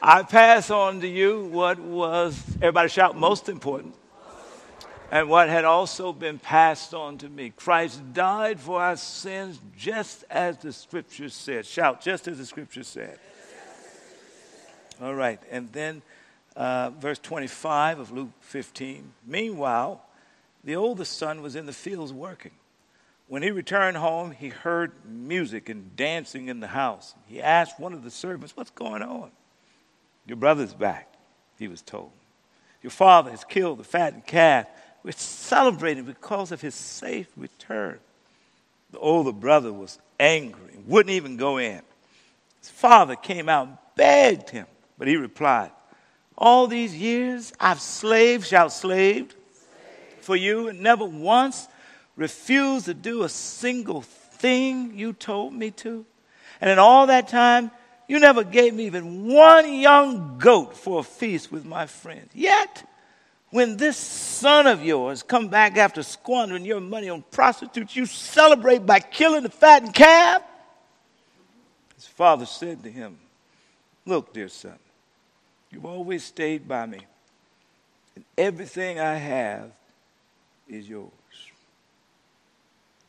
I pass on to you what was, everybody shout, most important, and what had also been passed on to me. Christ died for our sins just as the scripture said. Shout, just as the scripture said. All right, and then uh, verse 25 of Luke 15. Meanwhile, the oldest son was in the fields working. When he returned home, he heard music and dancing in the house. He asked one of the servants, What's going on? Your brother's back, he was told. Your father has killed the fattened calf. We're celebrating because of his safe return. The older brother was angry and wouldn't even go in. His father came out and begged him, but he replied, All these years I've slaved, shall slaved for you, and never once refused to do a single thing you told me to. And in all that time, you never gave me even one young goat for a feast with my friends. Yet, when this son of yours come back after squandering your money on prostitutes, you celebrate by killing the fattened calf? His father said to him, Look, dear son, you've always stayed by me, and everything I have is yours.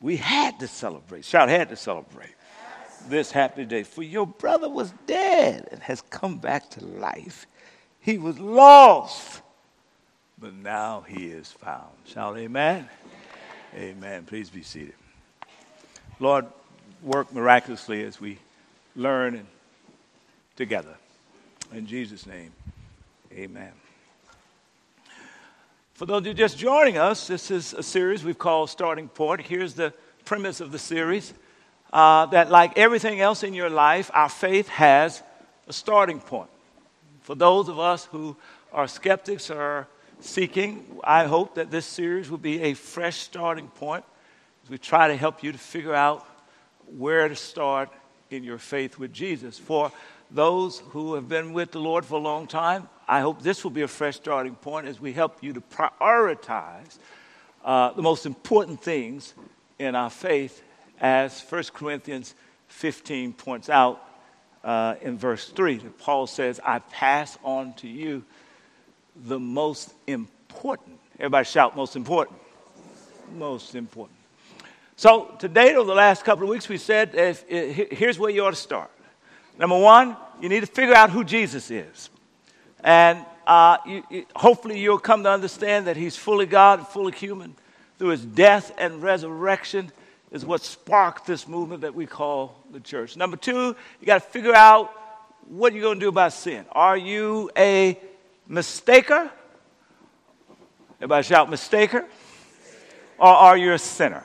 We had to celebrate. Shout, had to celebrate this happy day. For your brother was dead and has come back to life. He was lost, but now he is found. Shout, amen. Amen. amen. Please be seated. Lord, work miraculously as we learn together. In Jesus' name, amen. For those who are just joining us, this is a series we've called Starting Point. Here's the premise of the series uh, that, like everything else in your life, our faith has a starting point. For those of us who are skeptics or seeking, I hope that this series will be a fresh starting point as we try to help you to figure out where to start in your faith with Jesus. For those who have been with the Lord for a long time, I hope this will be a fresh starting point as we help you to prioritize uh, the most important things in our faith, as 1 Corinthians 15 points out uh, in verse 3. Paul says, I pass on to you the most important. Everybody shout, most important. Most important. So, today, over the last couple of weeks, we said if, if, here's where you ought to start. Number one, you need to figure out who Jesus is. And uh, you, you, hopefully you'll come to understand that he's fully God and fully human. Through his death and resurrection is what sparked this movement that we call the church. Number two, you got to figure out what you're going to do about sin. Are you a mistaker? Everybody shout mistaker? Or are you a sinner?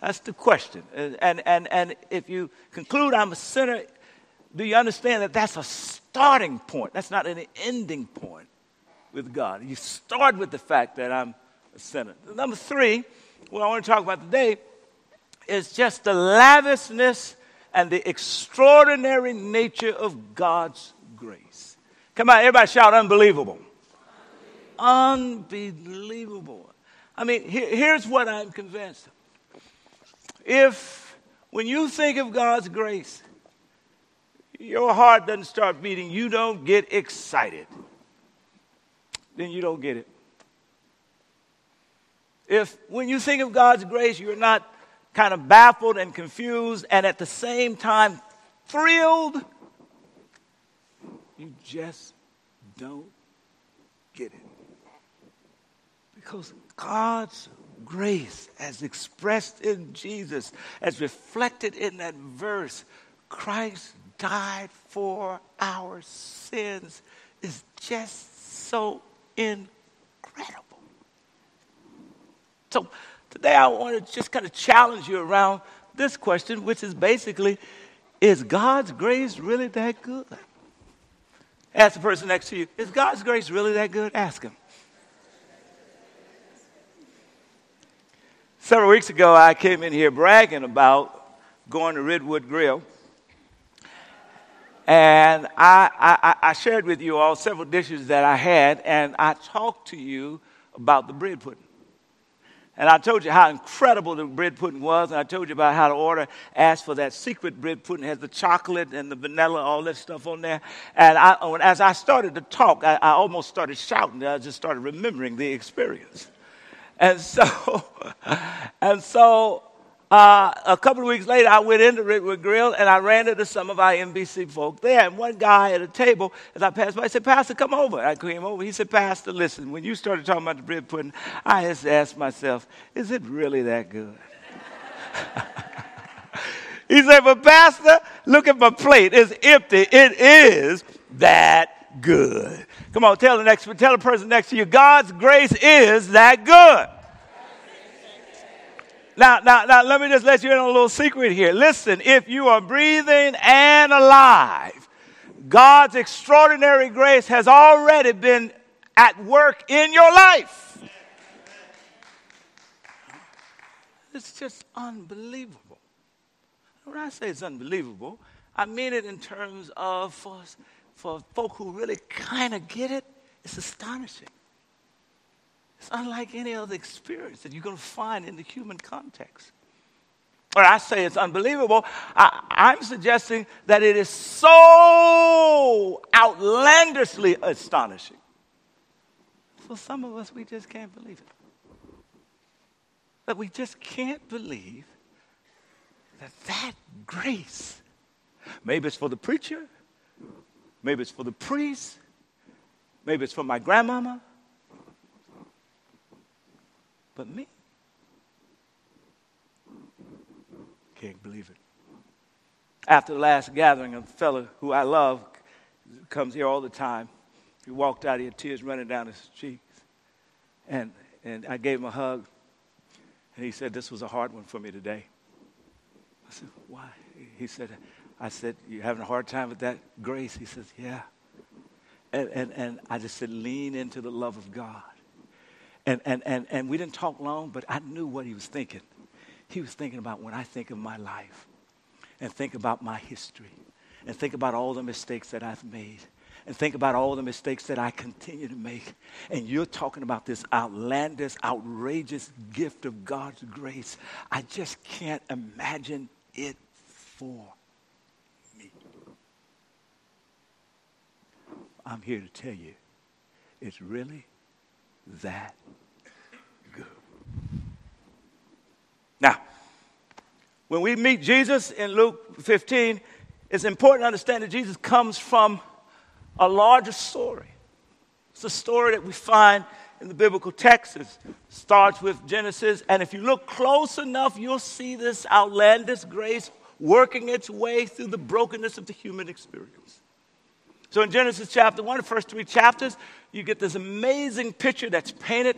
That's the question. And, and, and if you conclude I'm a sinner, do you understand that that's a starting point? That's not an ending point with God. You start with the fact that I'm a sinner. Number three, what I want to talk about today is just the lavishness and the extraordinary nature of God's grace. Come on, everybody shout unbelievable. Unbelievable. I mean, here, here's what I'm convinced. If, when you think of God's grace, your heart doesn't start beating, you don't get excited, then you don't get it. If when you think of God's grace, you're not kind of baffled and confused and at the same time thrilled, you just don't get it. Because God's grace, as expressed in Jesus, as reflected in that verse, Christ died for our sins is just so incredible. So today I want to just kind of challenge you around this question, which is basically is God's grace really that good? Ask the person next to you, is God's grace really that good? Ask him. Several weeks ago, I came in here bragging about going to Redwood Grill and I, I, I, shared with you all several dishes that I had, and I talked to you about the bread pudding. And I told you how incredible the bread pudding was, and I told you about how to order, ask for that secret bread pudding, it has the chocolate and the vanilla, all that stuff on there. And I, as I started to talk, I, I almost started shouting. I just started remembering the experience. And so, and so uh, a couple of weeks later, I went into Redwood Grill and I ran into some of our NBC folk there. And one guy at a table, as I passed by, I said, Pastor, come over. I came over. He said, Pastor, listen, when you started talking about the bread pudding, I just asked myself, is it really that good? he said, But Pastor, look at my plate. It's empty. It is that good. Come on, tell the next tell the person next to you, God's grace is that good. Now, now, now, let me just let you in on a little secret here. Listen, if you are breathing and alive, God's extraordinary grace has already been at work in your life. It's just unbelievable. When I say it's unbelievable, I mean it in terms of for, for folk who really kind of get it, it's astonishing. It's unlike any other experience that you're going to find in the human context. Or I say it's unbelievable. I, am suggesting that it is so outlandishly astonishing. For some of us, we just can't believe it. That we just can't believe that that grace, maybe it's for the preacher, maybe it's for the priest, maybe it's for my grandmama, but me. Can't believe it. After the last gathering, a fellow who I love comes here all the time. He walked out here, tears running down his cheeks. And, and I gave him a hug. And he said, This was a hard one for me today. I said, Why? He said, I said, you're having a hard time with that grace? He says, Yeah. And, and, and I just said, Lean into the love of God. And, and, and, and we didn't talk long, but I knew what he was thinking. He was thinking about when I think of my life and think about my history and think about all the mistakes that I've made and think about all the mistakes that I continue to make. And you're talking about this outlandish, outrageous gift of God's grace. I just can't imagine it for me. I'm here to tell you, it's really that good. Now, when we meet Jesus in Luke 15, it's important to understand that Jesus comes from a larger story. It's a story that we find in the biblical text. It starts with Genesis, and if you look close enough, you'll see this outlandish grace working its way through the brokenness of the human experience. So in Genesis chapter 1, the first three chapters, you get this amazing picture that's painted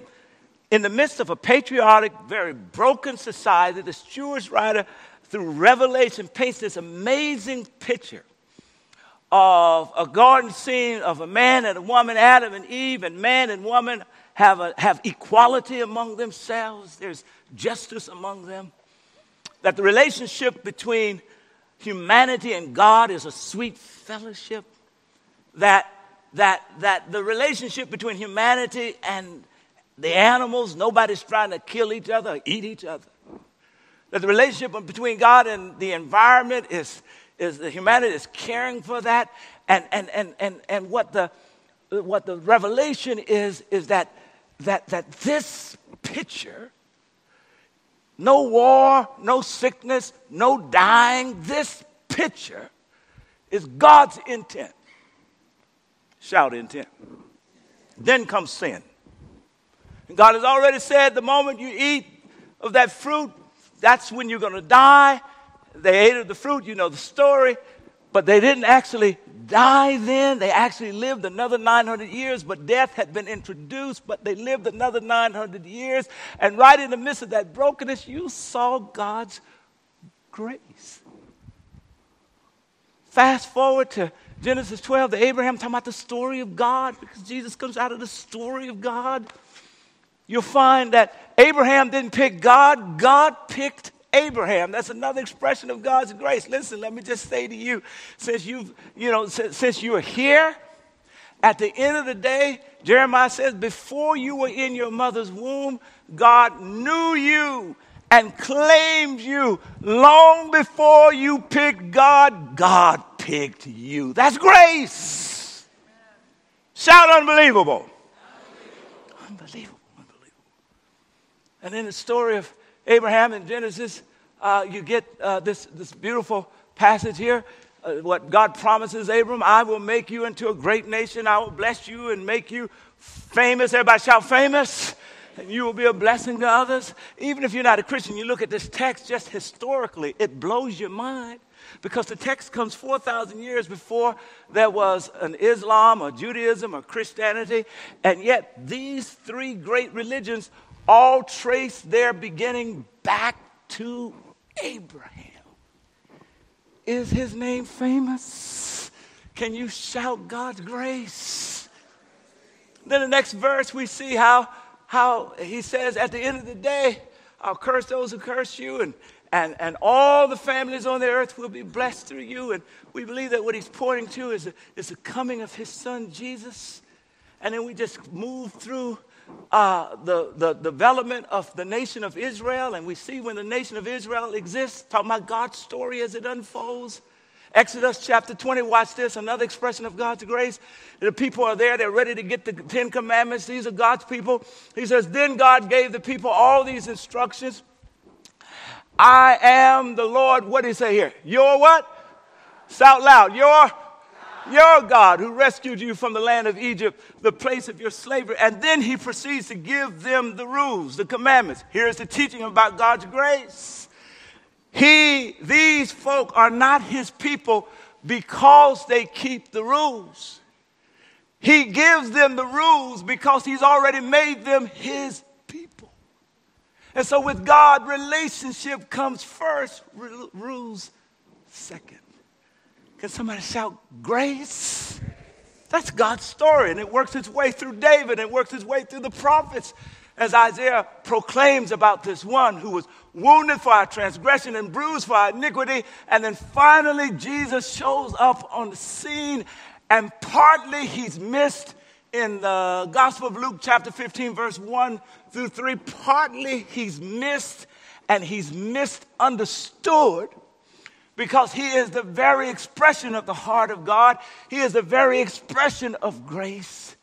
in the midst of a patriotic, very broken society. The Jewish writer, through Revelation, paints this amazing picture of a garden scene of a man and a woman, Adam and Eve, and man and woman have, a, have equality among themselves. There's justice among them. That the relationship between humanity and God is a sweet fellowship that, that, that the relationship between humanity and the animals, nobody's trying to kill each other, eat each other. That the relationship between God and the environment is, is the humanity is caring for that. And, and, and, and, and what, the, what the revelation is, is that, that, that this picture, no war, no sickness, no dying, this picture is God's intent. Shout intent. Then comes sin. And God has already said the moment you eat of that fruit, that's when you're going to die. They ate of the fruit, you know the story, but they didn't actually die then. They actually lived another 900 years, but death had been introduced, but they lived another 900 years. And right in the midst of that brokenness, you saw God's grace. Fast forward to Genesis 12 to Abraham, talking about the story of God, because Jesus comes out of the story of God. You'll find that Abraham didn't pick God, God picked Abraham. That's another expression of God's grace. Listen, let me just say to you, since you've, you know, since, since you're here At the end of the day, Jeremiah says, before you were in your mother's womb, God knew you and claimed you. Long before you picked God, God picked you. That's grace. Shout unbelievable. Unbelievable. Unbelievable. And in the story of Abraham in Genesis, uh, you get uh, this, this beautiful passage here. Uh, what God promises Abram, I will make you into a great nation. I will bless you and make you famous. Everybody shout famous. And you will be a blessing to others. Even if you're not a Christian, you look at this text just historically, it blows your mind because the text comes 4,000 years before there was an Islam or Judaism or Christianity. And yet, these three great religions all trace their beginning back to Abraham. Is his name famous? Can you shout God's grace? Then the next verse, we see how, how he says, at the end of the day, I'll curse those who curse you, and, and, and all the families on the earth will be blessed through you. And we believe that what he's pointing to is, a, is the coming of his son, Jesus. And then we just move through uh, the, the development of the nation of Israel, and we see when the nation of Israel exists, talking about God's story as it unfolds. Exodus chapter 20, watch this, another expression of God's grace. The people are there, they're ready to get the Ten Commandments. These are God's people. He says, Then God gave the people all these instructions. I am the Lord. What did he say here? Your what? Shout loud. Your your God who rescued you from the land of Egypt, the place of your slavery. And then he proceeds to give them the rules, the commandments. Here's the teaching about God's grace. He, these folk are not his people because they keep the rules. He gives them the rules because he's already made them his people. And so with God, relationship comes first, rules second. Can somebody shout grace? That's God's story, and it works its way through David, it works its way through the prophets as Isaiah proclaims about this one who was wounded for our transgression and bruised for our iniquity. And then finally, Jesus shows up on the scene, and partly he's missed in the Gospel of Luke, chapter 15, verse 1 through 3. Partly he's missed and he's misunderstood because he is the very expression of the heart of God. He is the very expression of grace.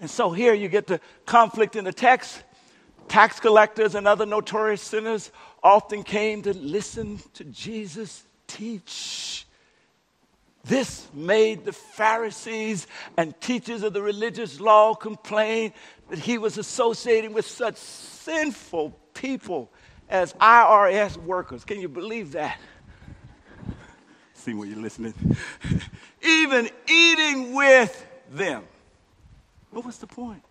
And so here you get the conflict in the text. Tax collectors and other notorious sinners often came to listen to Jesus teach. This made the Pharisees and teachers of the religious law complain that he was associating with such sinful people as IRS workers. Can you believe that? See when you're listening. Even eating with them. What was the point?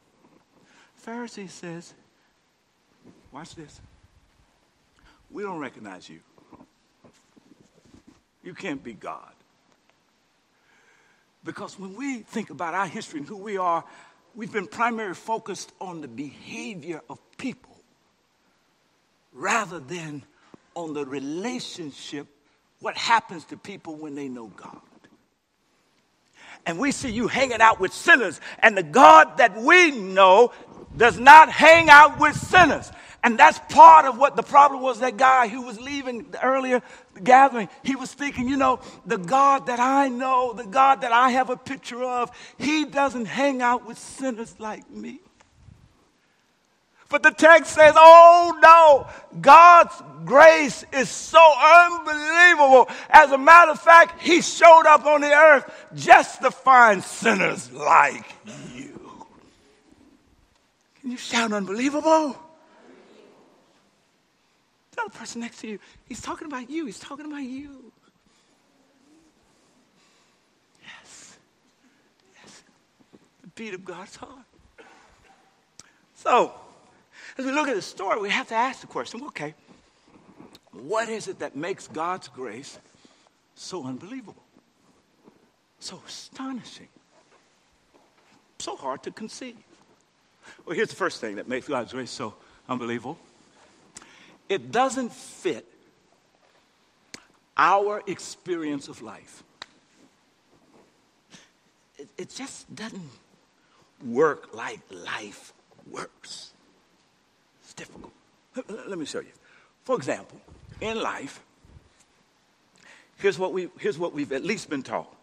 Pharisee says, watch this. We don't recognize you. You can't be God. Because when we think about our history and who we are, we've been primarily focused on the behavior of people rather than on the relationship what happens to people when they know God. And we see you hanging out with sinners, and the God that we know does not hang out with sinners. And that's part of what the problem was that guy who was leaving the earlier gathering. He was thinking, you know, the God that I know, the God that I have a picture of, he doesn't hang out with sinners like me. But the text says, oh no, God's grace is so unbelievable. As a matter of fact, He showed up on the earth just to find sinners like you. Can you shout unbelievable? Tell the person next to you, He's talking about you. He's talking about you. Yes. Yes. The beat of God's heart. So, as we look at the story, we have to ask the question okay, what is it that makes God's grace so unbelievable? So astonishing? So hard to conceive? Well, here's the first thing that makes God's grace so unbelievable it doesn't fit our experience of life. it, it just doesn't work like life works. It's difficult. Let me show you. For example, in life, here's what, we, here's what we've at least been taught.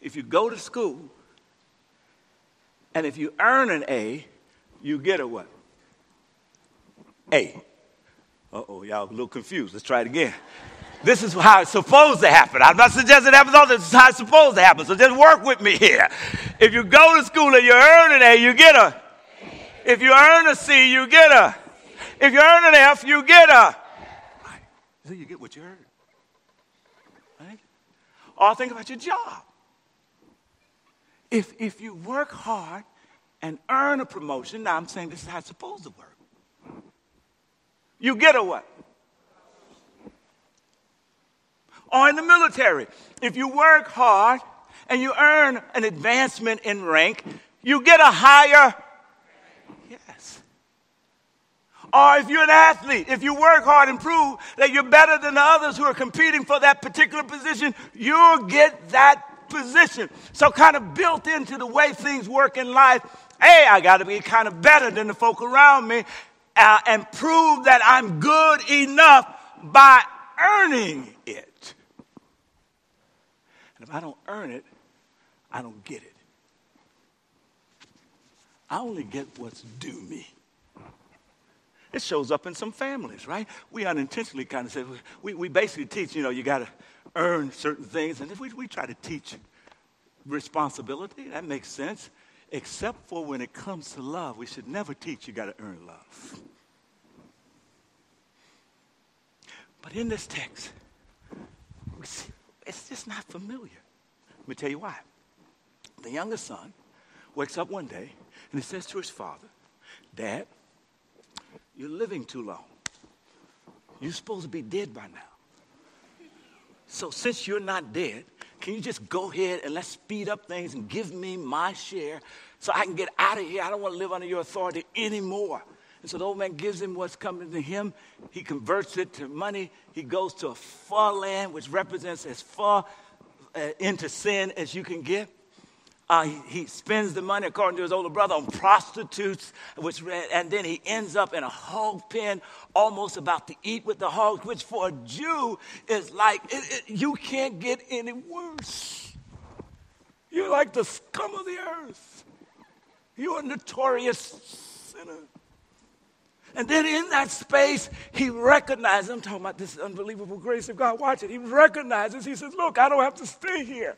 If you go to school and if you earn an A, you get a what? A. Uh oh, y'all a little confused. Let's try it again. This is how it's supposed to happen. I'm not suggesting it happens all this is how it's supposed to happen. So just work with me here. If you go to school and you earn an A, you get a. If you earn a C, you get a. If you earn an F, you get a. Right. So you get what you earn. Right? Or think about your job. If, if you work hard and earn a promotion, now I'm saying this is how it's supposed to work. You get a what? Or in the military, if you work hard and you earn an advancement in rank, you get a higher. Yes. Or if you're an athlete, if you work hard and prove that you're better than the others who are competing for that particular position, you'll get that position. So, kind of built into the way things work in life, hey, I got to be kind of better than the folk around me uh, and prove that I'm good enough by earning it. And if I don't earn it, I don't get it. I only get what's due me. It shows up in some families, right? We unintentionally kind of say, we, we basically teach, you know, you got to earn certain things. And if we, we try to teach responsibility, that makes sense. Except for when it comes to love, we should never teach you got to earn love. But in this text, we see it's just not familiar. Let me tell you why. The youngest son wakes up one day and he says to his father, Dad, you're living too long. You're supposed to be dead by now. So since you're not dead, can you just go ahead and let's speed up things and give me my share so I can get out of here? I don't want to live under your authority anymore. And so the old man gives him what's coming to him. He converts it to money. He goes to a far land, which represents as far uh, into sin as you can get. Uh, he, he, spends the money, according to his older brother, on prostitutes, which, and then he ends up in a hog pen, almost about to eat with the hogs, which for a Jew is like, it, it, you can't get any worse. You're like the scum of the earth. You're a notorious sinner. And then in that space, he recognizes, I'm talking about this unbelievable grace of God. Watch it. He recognizes, he says, Look, I don't have to stay here.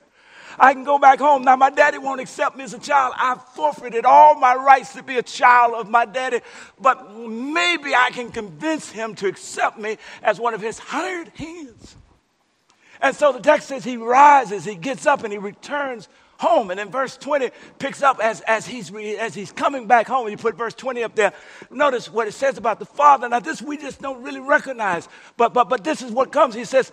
I can go back home. Now, my daddy won't accept me as a child. I forfeited all my rights to be a child of my daddy, but maybe I can convince him to accept me as one of his hired hands. And so the text says he rises, he gets up, and he returns home. And then verse 20 picks up as, as, he's, as he's coming back home. You put verse 20 up there. Notice what it says about the father. Now, this we just don't really recognize, but, but, but this is what comes. He says,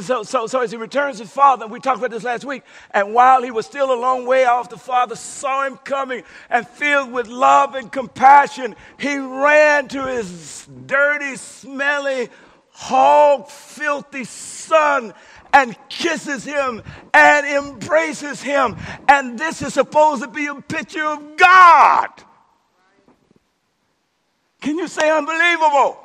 so, so, so as he returns his father, we talked about this last week, and while he was still a long way off, the father saw him coming and filled with love and compassion, he ran to his dirty, smelly, hog filthy son and kisses him and embraces him. And this is supposed to be a picture of God. Can you say unbelievable?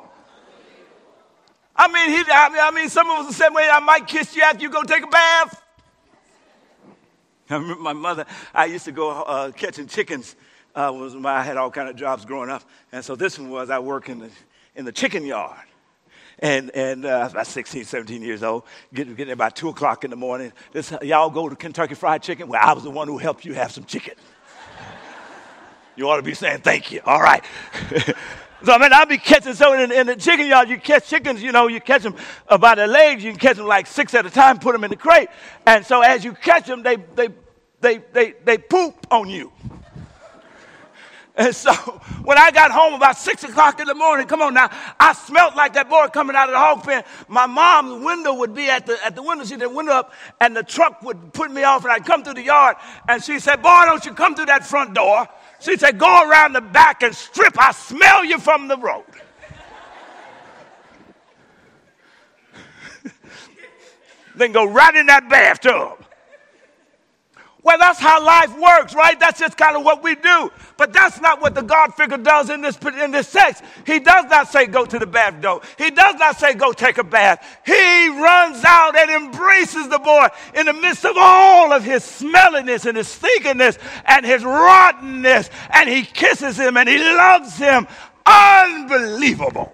I mean, he, I mean, I mean, some of us the same way. I might kiss you after you go take a bath. I remember my mother. I used to go uh, catching chickens. Uh, was I had all kind of jobs growing up, and so this one was I work in the in the chicken yard and, and uh, about 16, 17 years old, getting, getting about 2 o'clock in the morning. This, y'all go to Kentucky Fried Chicken? Well, I was the one who helped you have some chicken. you ought to be saying thank you. All right. So I mean, I'll be catching. So in, in, the chicken yard, you catch chickens. You know, you catch them by the legs. You can catch them like six at a time. Put them in the crate. And so as you catch them, they they they they they poop on you. And so when I got home about six o'clock in the morning, come on now, I smelled like that boy coming out of the hog pen. My mom's window would be at the at the window, she the window up, and the truck would put me off, and I'd come through the yard, and she said, Boy, don't you come through that front door. She said, Go around the back and strip. I smell you from the road. then go right in that bathtub. Well, that's how life works, right? That's just kind of what we do. But that's not what the God figure does in this, in this text. He does not say go to the bathroom. He does not say go take a bath. He runs out and embraces the boy in the midst of all of his smelliness and his stinkiness and his rottenness. And he kisses him and he loves him. Unbelievable.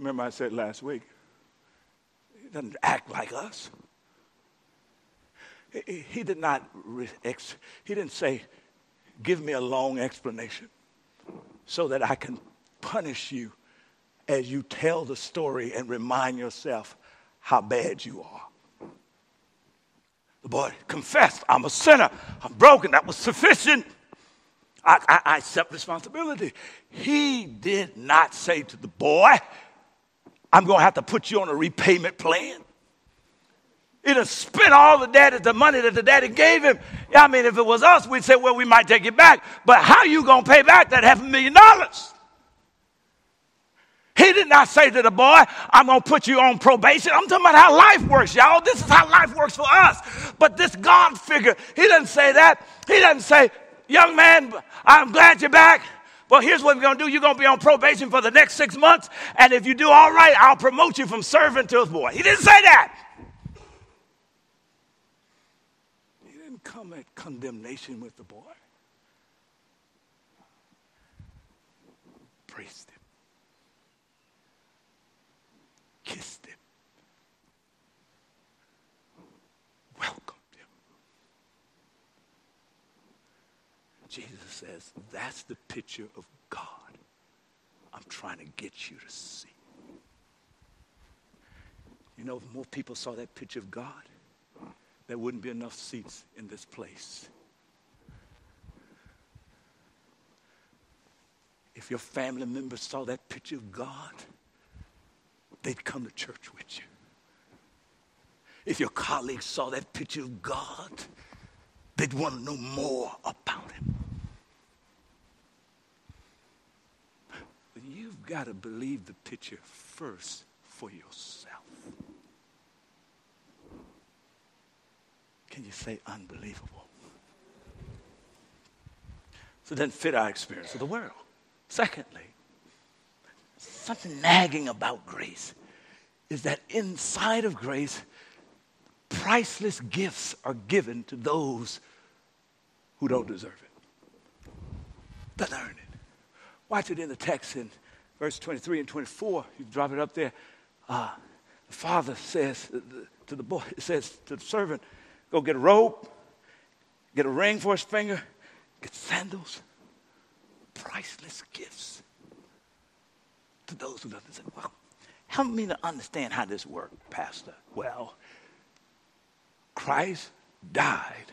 Remember I said last week, he doesn't act like us. He, he did not, he didn't say, give me a long explanation so that I can punish you as you tell the story and remind yourself how bad you are. The boy confessed, I'm a sinner, I'm broken, that was sufficient. I, I, I accept responsibility. He did not say to the boy, I'm going to have to put you on a repayment plan. He done spent all the daddy, the money that the daddy gave him. I mean, if it was us, we'd say, well, we might take it back. But how you going to pay back that half a million dollars? He did not say to the boy, I'm going to put you on probation. I'm talking about how life works, y'all. This is how life works for us. But this God figure, he doesn't say that. He doesn't say, young man, I'm glad you're back well, here's what we're going to do. You're going to be on probation for the next six months. And if you do all right, I'll promote you from servant to a boy. He didn't say that. He didn't come at condemnation with the boy. Praised him, kissed him, welcomed him. Jesus says, That's the picture of God I'm trying to get you to see. You know, if more people saw that picture of God, there wouldn't be enough seats in this place. If your family members saw that picture of God, they'd come to church with you. If your colleagues saw that picture of God, they'd want to know more about Him. Got to believe the picture first for yourself. Can you say unbelievable? So then fit our experience of the world. Secondly, something nagging about grace is that inside of grace, priceless gifts are given to those who don't deserve it. Doesn't earn it. Watch it in the text in verse 23 and 24, you drop it up there. Uh, the father says to the boy, says to the servant, go get a robe, get a ring for his finger, get sandals, priceless gifts to those who doesn't say, well, help me to understand how this works, Pastor. Well, Christ died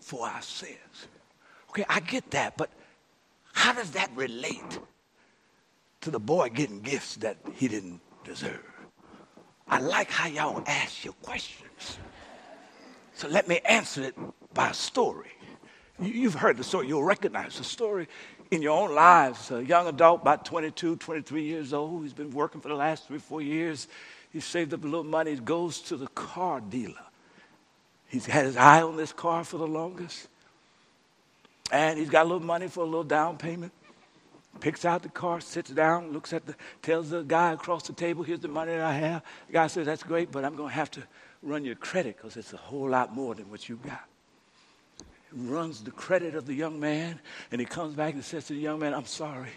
for our sins. Okay, I get that, but how does that relate to the boy getting gifts that he didn't deserve. I like how y'all ask your questions. So let me answer it by a story. You've heard the story, you'll recognize the story in your own lives. A young adult, about 22, 23 years old, he's been working for the last three, four years. He's saved up a little money, he goes to the car dealer. He's had his eye on this car for the longest. And he's got a little money for a little down payment picks out the car, sits down, looks at the, tells the guy across the table, here's the money that I have. The guy says, that's great, but I'm going to have to run your credit because it's a whole lot more than what you got. Runs the credit of the young man, and he comes back and says to the young man, I'm sorry,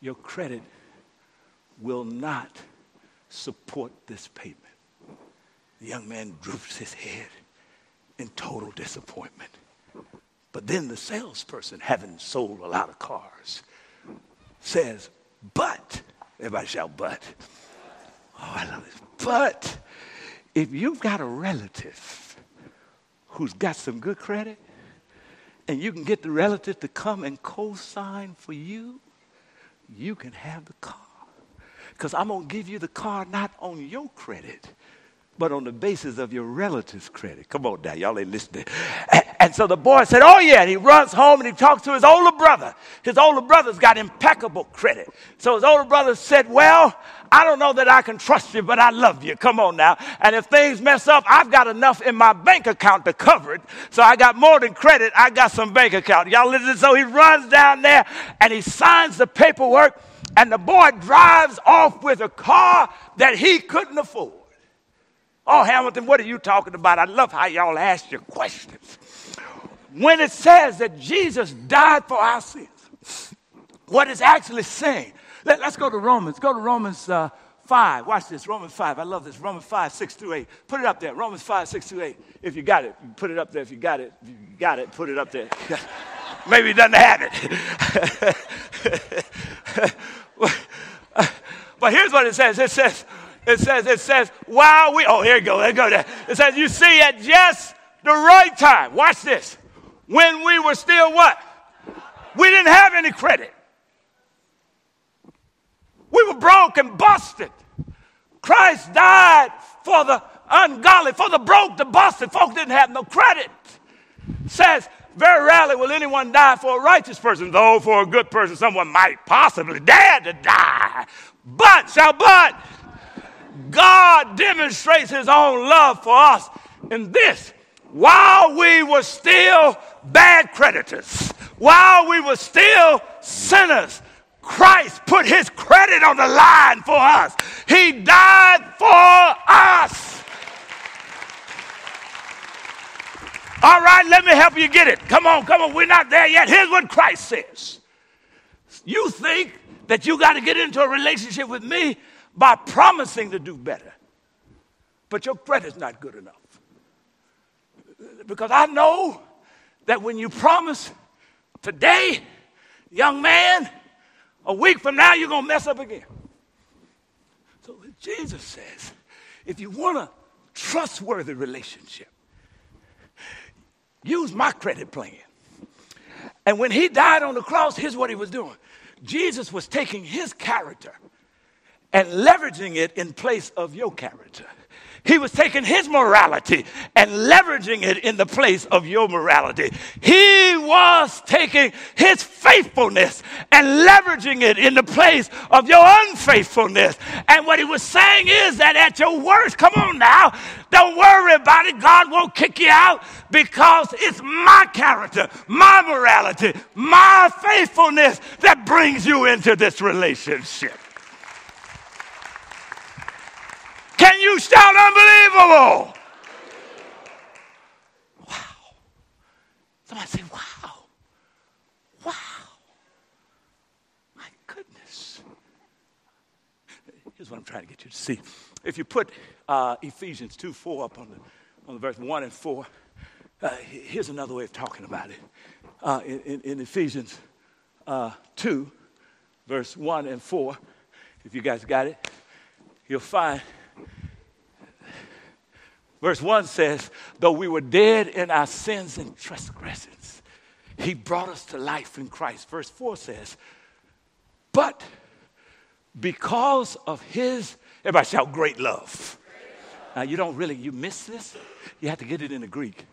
your credit will not support this payment. The young man droops his head in total disappointment. But then the salesperson, having sold a lot of cars, says, but, everybody shout, but. Oh, I love this. But if you've got a relative who's got some good credit, and you can get the relative to come and co sign for you, you can have the car. Because I'm going to give you the car not on your credit, but on the basis of your relative's credit. Come on now, y'all ain't listening. And, And so the boy said, Oh, yeah. And he runs home and he talks to his older brother. His older brother's got impeccable credit. So his older brother said, Well, I don't know that I can trust you, but I love you. Come on now. And if things mess up, I've got enough in my bank account to cover it. So I got more than credit. I got some bank account. Y'all listen. So he runs down there and he signs the paperwork. And the boy drives off with a car that he couldn't afford. Oh, Hamilton, what are you talking about? I love how y'all ask your questions. When it says that Jesus died for our sins, what it's actually saying, let, us go to Romans. Go to Romans uh, 5. Watch this, Romans 5. I love this. Romans 5, 6 through 8. Put it up there. Romans 5, 6 through 8. If you got it, put it up there. If you got it, if you got it, put it up there. Maybe he doesn't have it. but here's what it says. It says, it says, it says, while we, oh, here you go, let go there. It says, you see, at just the right time, watch this, when we were still what? We didn't have any credit. We were broke and busted. Christ died for the ungodly, for the broke, the busted. Folks didn't have no credit. says, very rarely will anyone die for a righteous person, though for a good person, someone might possibly dare to die. But, shall but, God demonstrates his own love for us in this. While we were still bad creditors, while we were still sinners, Christ put his credit on the line for us. He died for us. All right, let me help you get it. Come on, come on. We're not there yet. Here's what Christ says. You think that you got to get into a relationship with me by promising to do better. But your credit's not good enough. Because I know that when you promise today, young man, a week from now, you're going to mess up again. So Jesus says, if you want a trustworthy relationship, use my credit plan. And when he died on the cross, here's what he was doing Jesus was taking his character and leveraging it in place of your character. He was taking his morality and leveraging it in the place of your morality. He was taking his faithfulness and leveraging it in the place of your unfaithfulness. And what he was saying is that at your worst, come on now, don't worry about it. God won't kick you out because it's my character, my morality, my faithfulness that brings you into this relationship. Can you shout unbelievable? Wow. Somebody say, wow. Wow. My goodness. Here's what I'm trying to get you to see. If you put uh, Ephesians 2 4 up on the, on the verse 1 and 4, uh, here's another way of talking about it. Uh, in, in, in, Ephesians uh, 2, verse 1 and 4, if you guys got it, you'll find Verse 1 says, Though we were dead in our sins and transgressions, he brought us to life in Christ. Verse 4 says, But because of his, everybody shout, great love. Now, you don't really, you miss this. You have to get it in the Greek.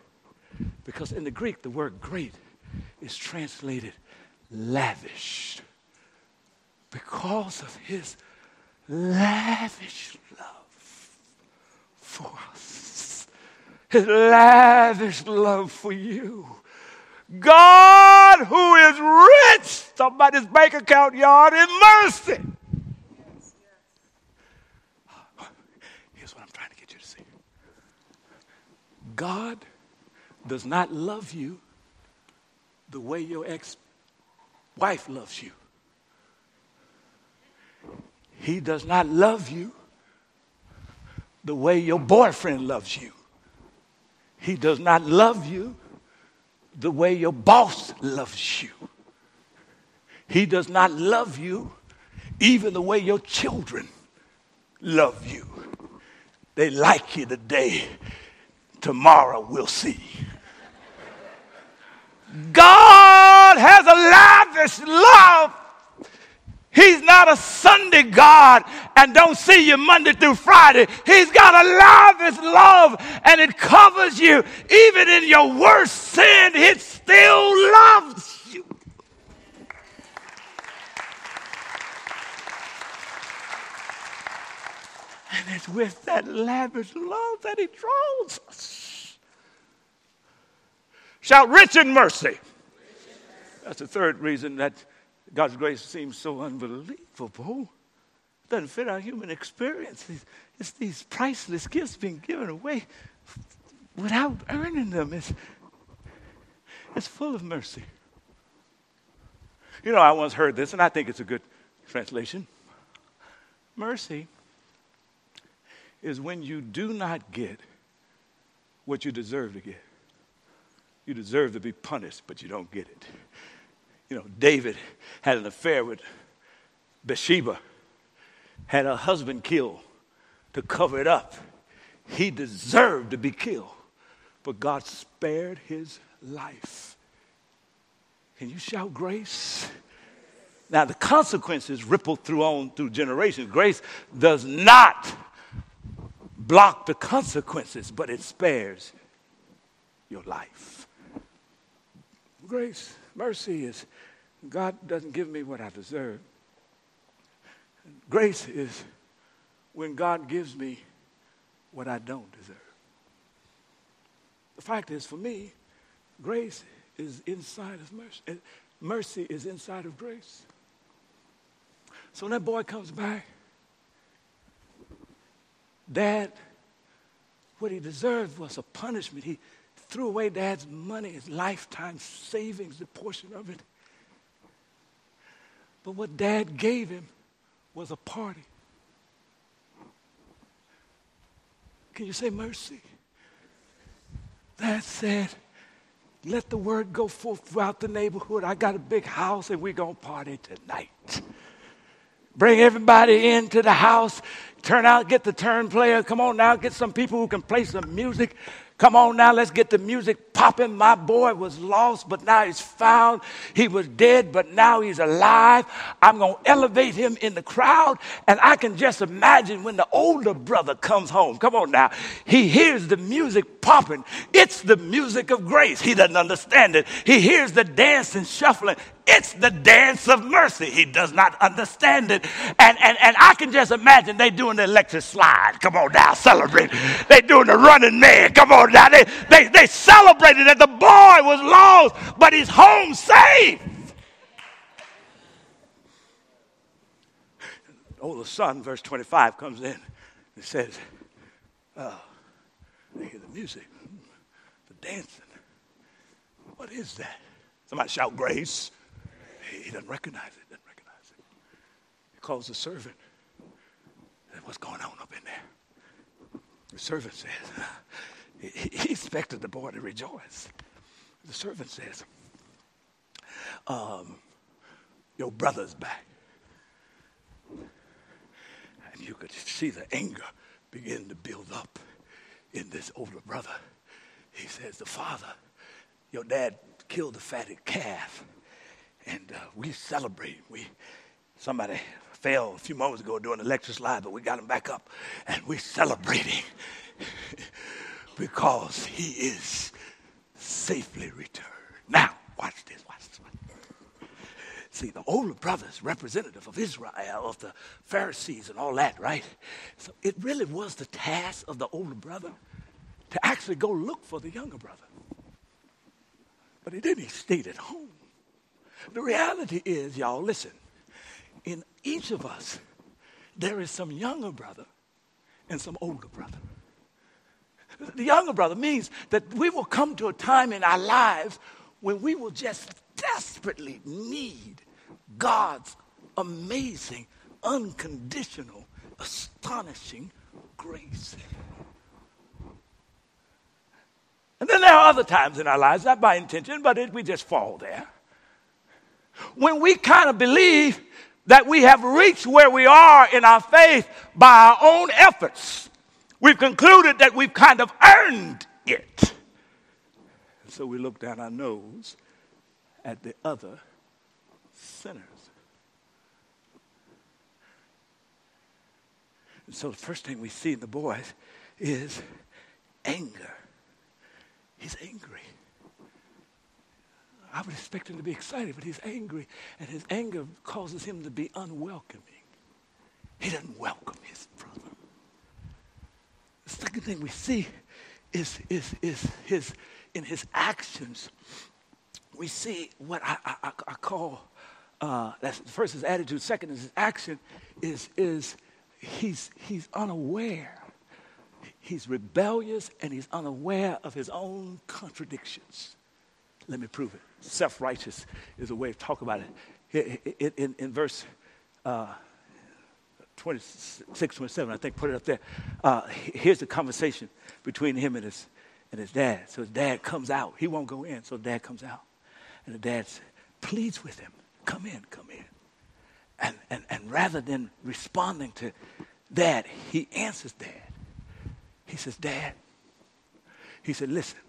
Because in the Greek, the word great is translated lavish. Because of his lavish love for us his lavish love for you. God, who is rich, somebody's bank account yard in mercy. Here's what I'm trying to get you to see God does not love you the way your ex wife loves you. He does not love you the way your boyfriend loves you. He does not love you the way your boss loves you. He does not love you even the way your children love you. They like you today, tomorrow we'll see. God has a lavish love. He's not a Sunday God and don't see you Monday through Friday. He's got a lavish love and it covers you. Even in your worst sin, it still loves you. And it's with that lavish love that he draws us. Shout rich in mercy. That's the third reason that God's grace seems so unbelievable. It doesn't fit our human experience. It's, it's these priceless gifts being given away without earning them. It's, it's full of mercy. You know, I once heard this, and I think it's a good translation. Mercy is when you do not get what you deserve to get. You deserve to be punished, but you don't get it you know, David had an affair with Bathsheba, had her husband killed to cover it up. He deserved to be killed, but God spared his life. Can you shout grace? Now the consequences ripple through on through generations. Grace does not block the consequences, but it spares your life. Grace, mercy is God doesn't give me what I deserve. Grace is when God gives me what I don't deserve. The fact is, for me, grace is inside of mercy. Eh, mercy is inside of grace. So when that boy comes back, Dad, what he deserved was a punishment. He threw away Dad's money, his lifetime savings, a portion of it. But what dad gave him was a party. Can you say mercy? Dad said, let the word go forth throughout the neighborhood. I got a big house and we're going to party tonight. Bring everybody into the house. Turn out, get the turn player. Come on now, get some people who can play some music. Come on now, let's get the music popping. My boy was lost, but now he's found. He was dead, but now he's alive. I'm going to elevate him in the crowd. And I can just imagine when the older brother comes home. Come on now. He hears the music popping. It's the music of grace. He doesn't understand it. He hears the dancing, shuffling. It's the dance of mercy. He does not understand it. And, and, and I can just imagine they doing the electric slide. Come on now, celebrate. They doing the running man. Come on now. They, they, they celebrated that the boy was lost, but he's home safe. Oh, the son, verse 25, comes in and says, oh, they hear the music, the dancing. What is that? Somebody shout grace. He doesn't recognize it, doesn't recognize it. He calls the servant. Said, What's going on up in there? The servant says, he, he expected the boy to rejoice. The servant says, um, Your brother's back. And you could see the anger begin to build up in this older brother. He says, The father, your dad killed the fatted calf and uh, we celebrate. We somebody fell a few moments ago doing the lecture slide, but we got him back up, and we're celebrating because he is safely returned. Now, watch this. Watch this. See, the older brothers, representative of Israel, of the Pharisees, and all that, right? So it really was the task of the older brother to actually go look for the younger brother. But he didn't. He stayed at home. The reality is, y'all, listen, in each of us, there is some younger brother and some older brother. The younger brother means that we will come to a time in our lives when we will just desperately need God's amazing, unconditional, astonishing grace. And then there are other times in our lives, not by intention, but it, we just fall there when we kind of believe that we have reached where we are in our faith by our own efforts. We've concluded that we've kind of earned it. So we look down our nose at the other sinners. And so the first thing we see in the boys is anger. He's angry. I would expect him to be excited, but he's angry, and his anger causes him to be unwelcoming. He doesn't welcome his brother. The second thing we see is, is, is his, in his actions, we see what I, I, I call, uh, that's first is attitude, second is his action, is, is he's, he's unaware. He's rebellious and he's unaware of his own contradictions. Let me prove it. Self righteous is a way of talking about it. In, in, verse uh, 26, 27, I think, put it up there. Uh, here's the conversation between him and his, and his dad. So his dad comes out. He won't go in, so dad comes out. And the dad pleads with him, come in, come in. And, and, and rather than responding to dad, he answers dad. He says, Dad, he said, listen.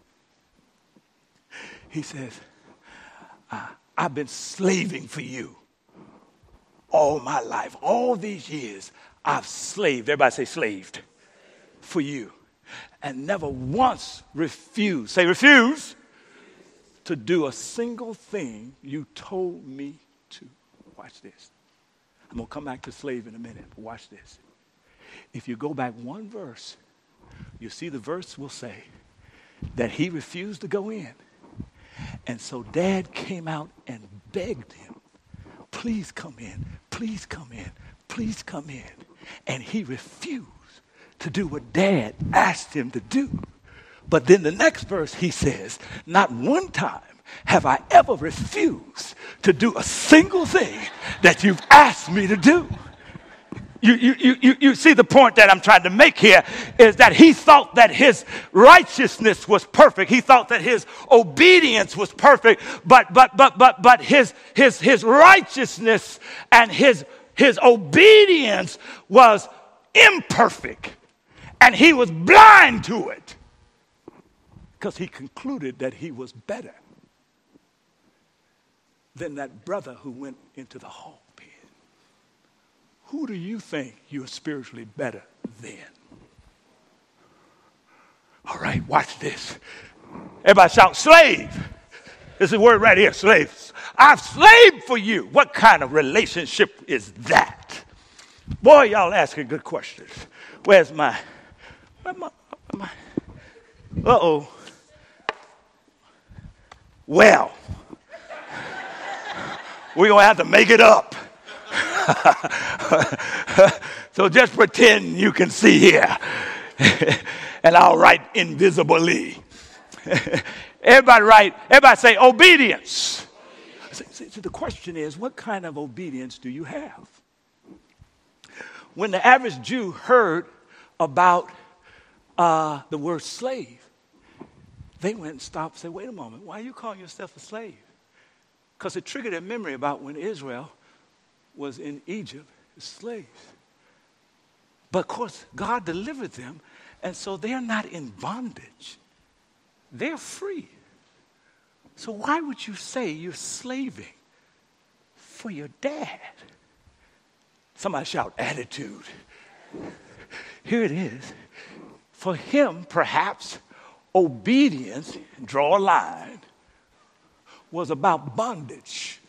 He says, I've been slaving for you all my life. All these years, I've slaved. Everybody say slaved for you. And never once refused. Say refuse to do a single thing you told me to. Watch this. I'm going to come back to slave in a minute, but watch this. If you go back one verse, you see the verse will say that he refused to go in. And so dad came out and begged him, please come in, please come in, please come in. And he refused to do what dad asked him to do. But then the next verse he says, not one time have I ever refused to do a single thing that you've asked me to do. You, you, you, you see the point that I'm trying to make here is that he thought that his righteousness was perfect. He thought that his obedience was perfect, but but but but but his his his righteousness and his his obedience was imperfect. And he was blind to it because he concluded that he was better than that brother who went into the pen. Who do you think you're spiritually better than? All right, watch this. Everybody shout, slave. This is a word right here, slaves. I've slaved for you. What kind of relationship is that? Boy, y'all asking good questions. Where's my, where's my, my uh oh. Well, we're going to have to make it up. so just pretend you can see here. and I'll write invisibly. everybody write, everybody say obedience. See, the question is, what kind of obedience do you have? When the average Jew heard about uh, the word slave, they went and stopped and said, wait a moment, why are you calling yourself a slave? Because it triggered a memory about when Israel was in Egypt as slaves. But of course, God delivered them, and so they're not in bondage. They're free. So why would you say you're slaving for your dad? Somebody shout attitude. Here it is. For him, perhaps, obedience, draw a line, was about bondage.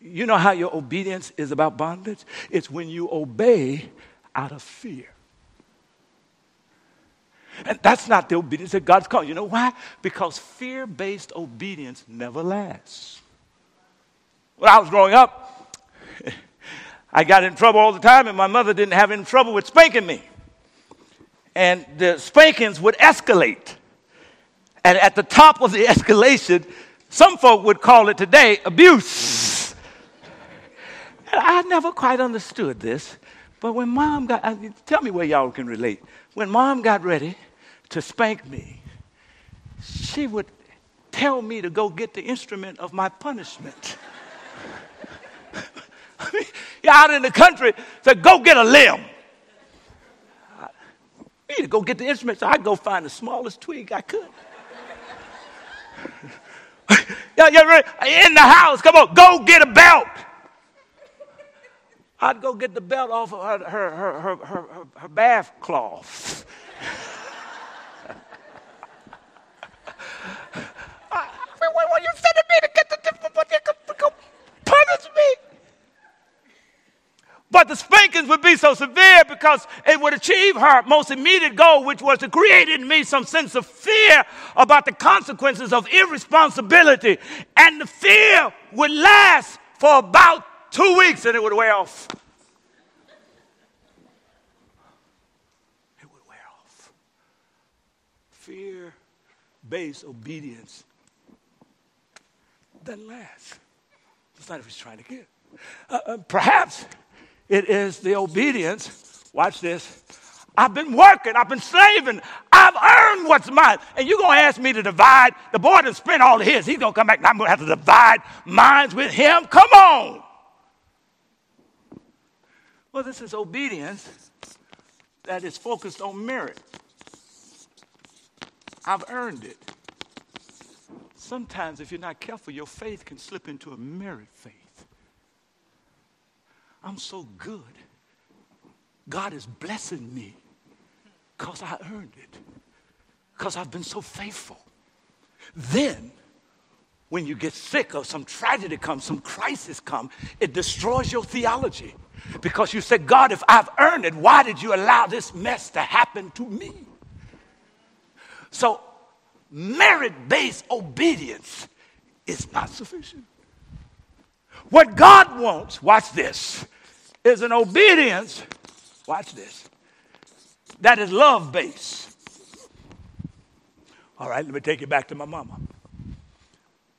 You know how your obedience is about bondage? It's when you obey out of fear. And that's not the obedience that God's called. You know why? Because fear based obedience never lasts. When I was growing up, I got in trouble all the time, and my mother didn't have any trouble with spanking me. And the spankings would escalate. And at the top of the escalation, some folk would call it today abuse. I never quite understood this, but when mom got, uh, tell me where y'all can relate. When mom got ready to spank me, she would tell me to go get the instrument of my punishment. I mean, you're out in the country, said, go get a limb. I need to go get the instrument, so I'd go find the smallest twig I could yeah, yeah, in the house. Come on, go get a belt. I'd go get the belt off of her, her, her, her, her, her bath cloth. You me to get the punish me? But the spankings would be so severe because it would achieve her most immediate goal, which was to create in me some sense of fear about the consequences of irresponsibility. And the fear would last for about two weeks and it would wear off. It would wear off. Fear based obedience doesn't last. That's not what he's trying to get. Uh, uh, perhaps it is the obedience. Watch this. I've been working, I've been saving, I've earned what's mine. And you're going to ask me to divide. The boy done spent all his. He's going to come back and I'm going to have to divide mines with him. Come on. Well, this is obedience that is focused on merit. I've earned it. Sometimes, if you're not careful, your faith can slip into a merit faith. I'm so good. God is blessing me because I earned it, because I've been so faithful. Then, when you get sick or some tragedy comes, some crisis comes, it destroys your theology. Because you say, God, if I've earned it, why did you allow this mess to happen to me? So, merit based obedience is not sufficient. What God wants, watch this, is an obedience, watch this, that is love based. All right, let me take you back to my mama.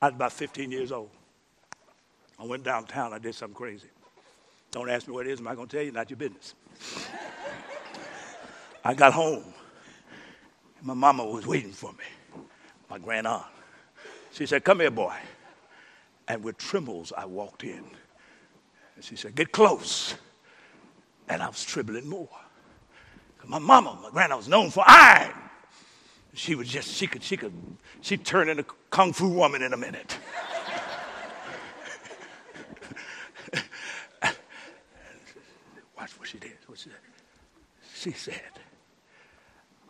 I was about 15 years old. I went downtown, I did something crazy. Don't ask me what it is, I'm not going to tell you, not your business. I got home. My mama was waiting for me, my grand aunt. She said, Come here, boy. And with trembles, I walked in. And she said, Get close. And I was trembling more. My mama, my grandma was known for iron. She was just, she could, she could, she turned into a kung fu woman in a minute. Watch what she did. What she, said. she said,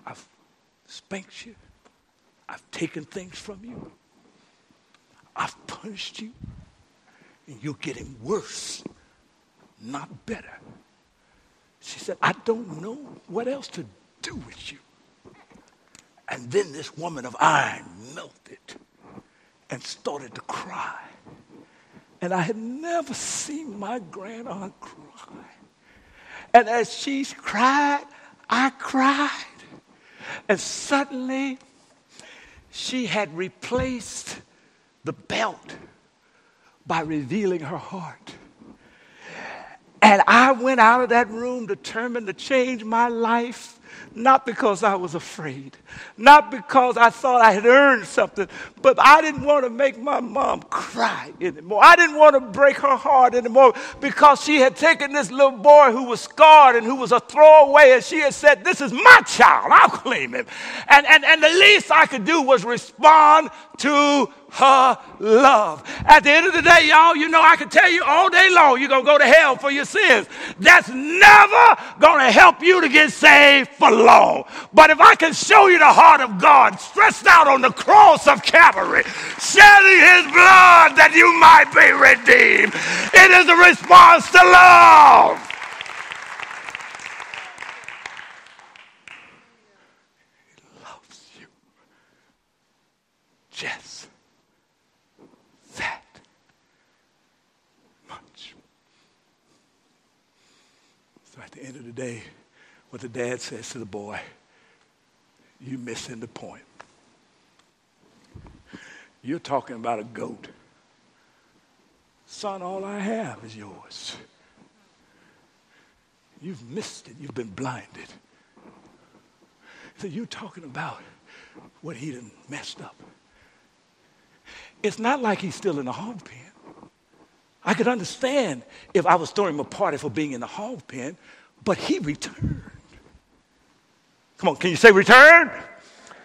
I've spanked you. I've taken things from you. I've punished you, and you're getting worse, not better. She said, I don't know what else to do with you. And then this woman of iron melted and started to cry. And I had never seen my grandaunt cry. And as she cried, I cried. And suddenly, she had replaced the belt by revealing her heart. And I went out of that room determined to change my life not because I was afraid, not because I thought I had earned something, but I didn't want to make my mom cry anymore. I didn't want to break her heart anymore because she had taken this little boy who was scarred and who was a throwaway, and she had said, This is my child, I'll claim him. And, and, and the least I could do was respond to her love. At the end of the day, y'all, you know, I can tell you all day long you're going to go to hell for your sins. That's never going to help you to get saved for long. But if I can show you the heart of God stretched out on the cross of Calvary, shedding his blood that you might be redeemed, it is a response to love. He loves you. Just the end of the day, what the dad says to the boy, you're missing the point. You're talking about a goat. Son, all I have is yours. You've missed it. You've been blinded. So you're talking about what he done messed up. It's not like he's still in the hog pen. I could understand if I was throwing him a party for being in the hog pen, but he returned. Come on, can you say return?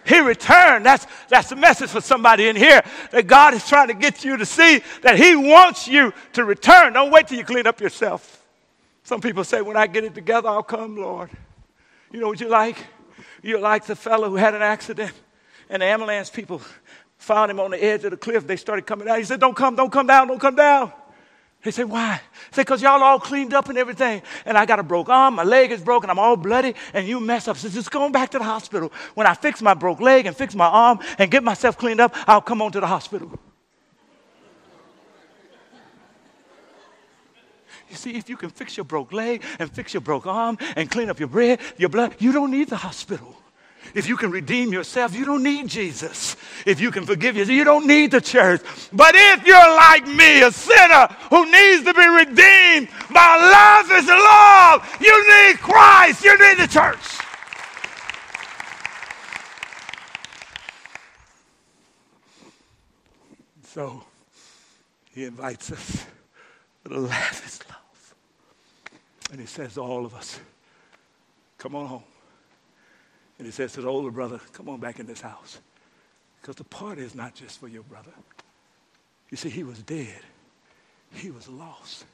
He returned. That's, that's the message for somebody in here that God is trying to get you to see that He wants you to return. Don't wait till you clean up yourself. Some people say, when I get it together, I'll come, Lord. You know what you like? You're like the fellow who had an accident, and the ambulance people found him on the edge of the cliff. They started coming down. He said, Don't come, don't come down, don't come down. He said, Why? He said, Because y'all all cleaned up and everything. And I got a broke arm, my leg is broken, I'm all bloody, and you mess up. He said, Just going back to the hospital. When I fix my broke leg and fix my arm and get myself cleaned up, I'll come on to the hospital. You see, if you can fix your broke leg and fix your broke arm and clean up your bread, your blood, you don't need the hospital. If you can redeem yourself, you don't need Jesus. If you can forgive yourself, you don't need the church. But if you're like me, a sinner who needs to be redeemed by love is love, you need Christ. You need the church. So he invites us a lavish love. And he says to all of us, Come on home. And he says to the older brother, Come on back in this house. Because the party is not just for your brother. You see, he was dead, he was lost.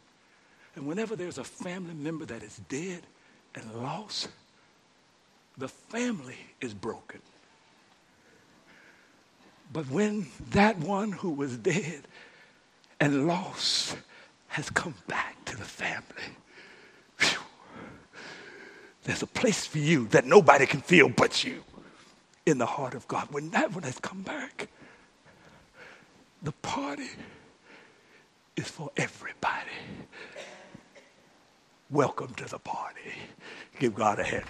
And whenever there's a family member that is dead and lost, the family is broken. But when that one who was dead and lost has come back to the family, there's a place for you that nobody can feel but you in the heart of God. When that one has come back, the party is for everybody. Welcome to the party. Give God a hand.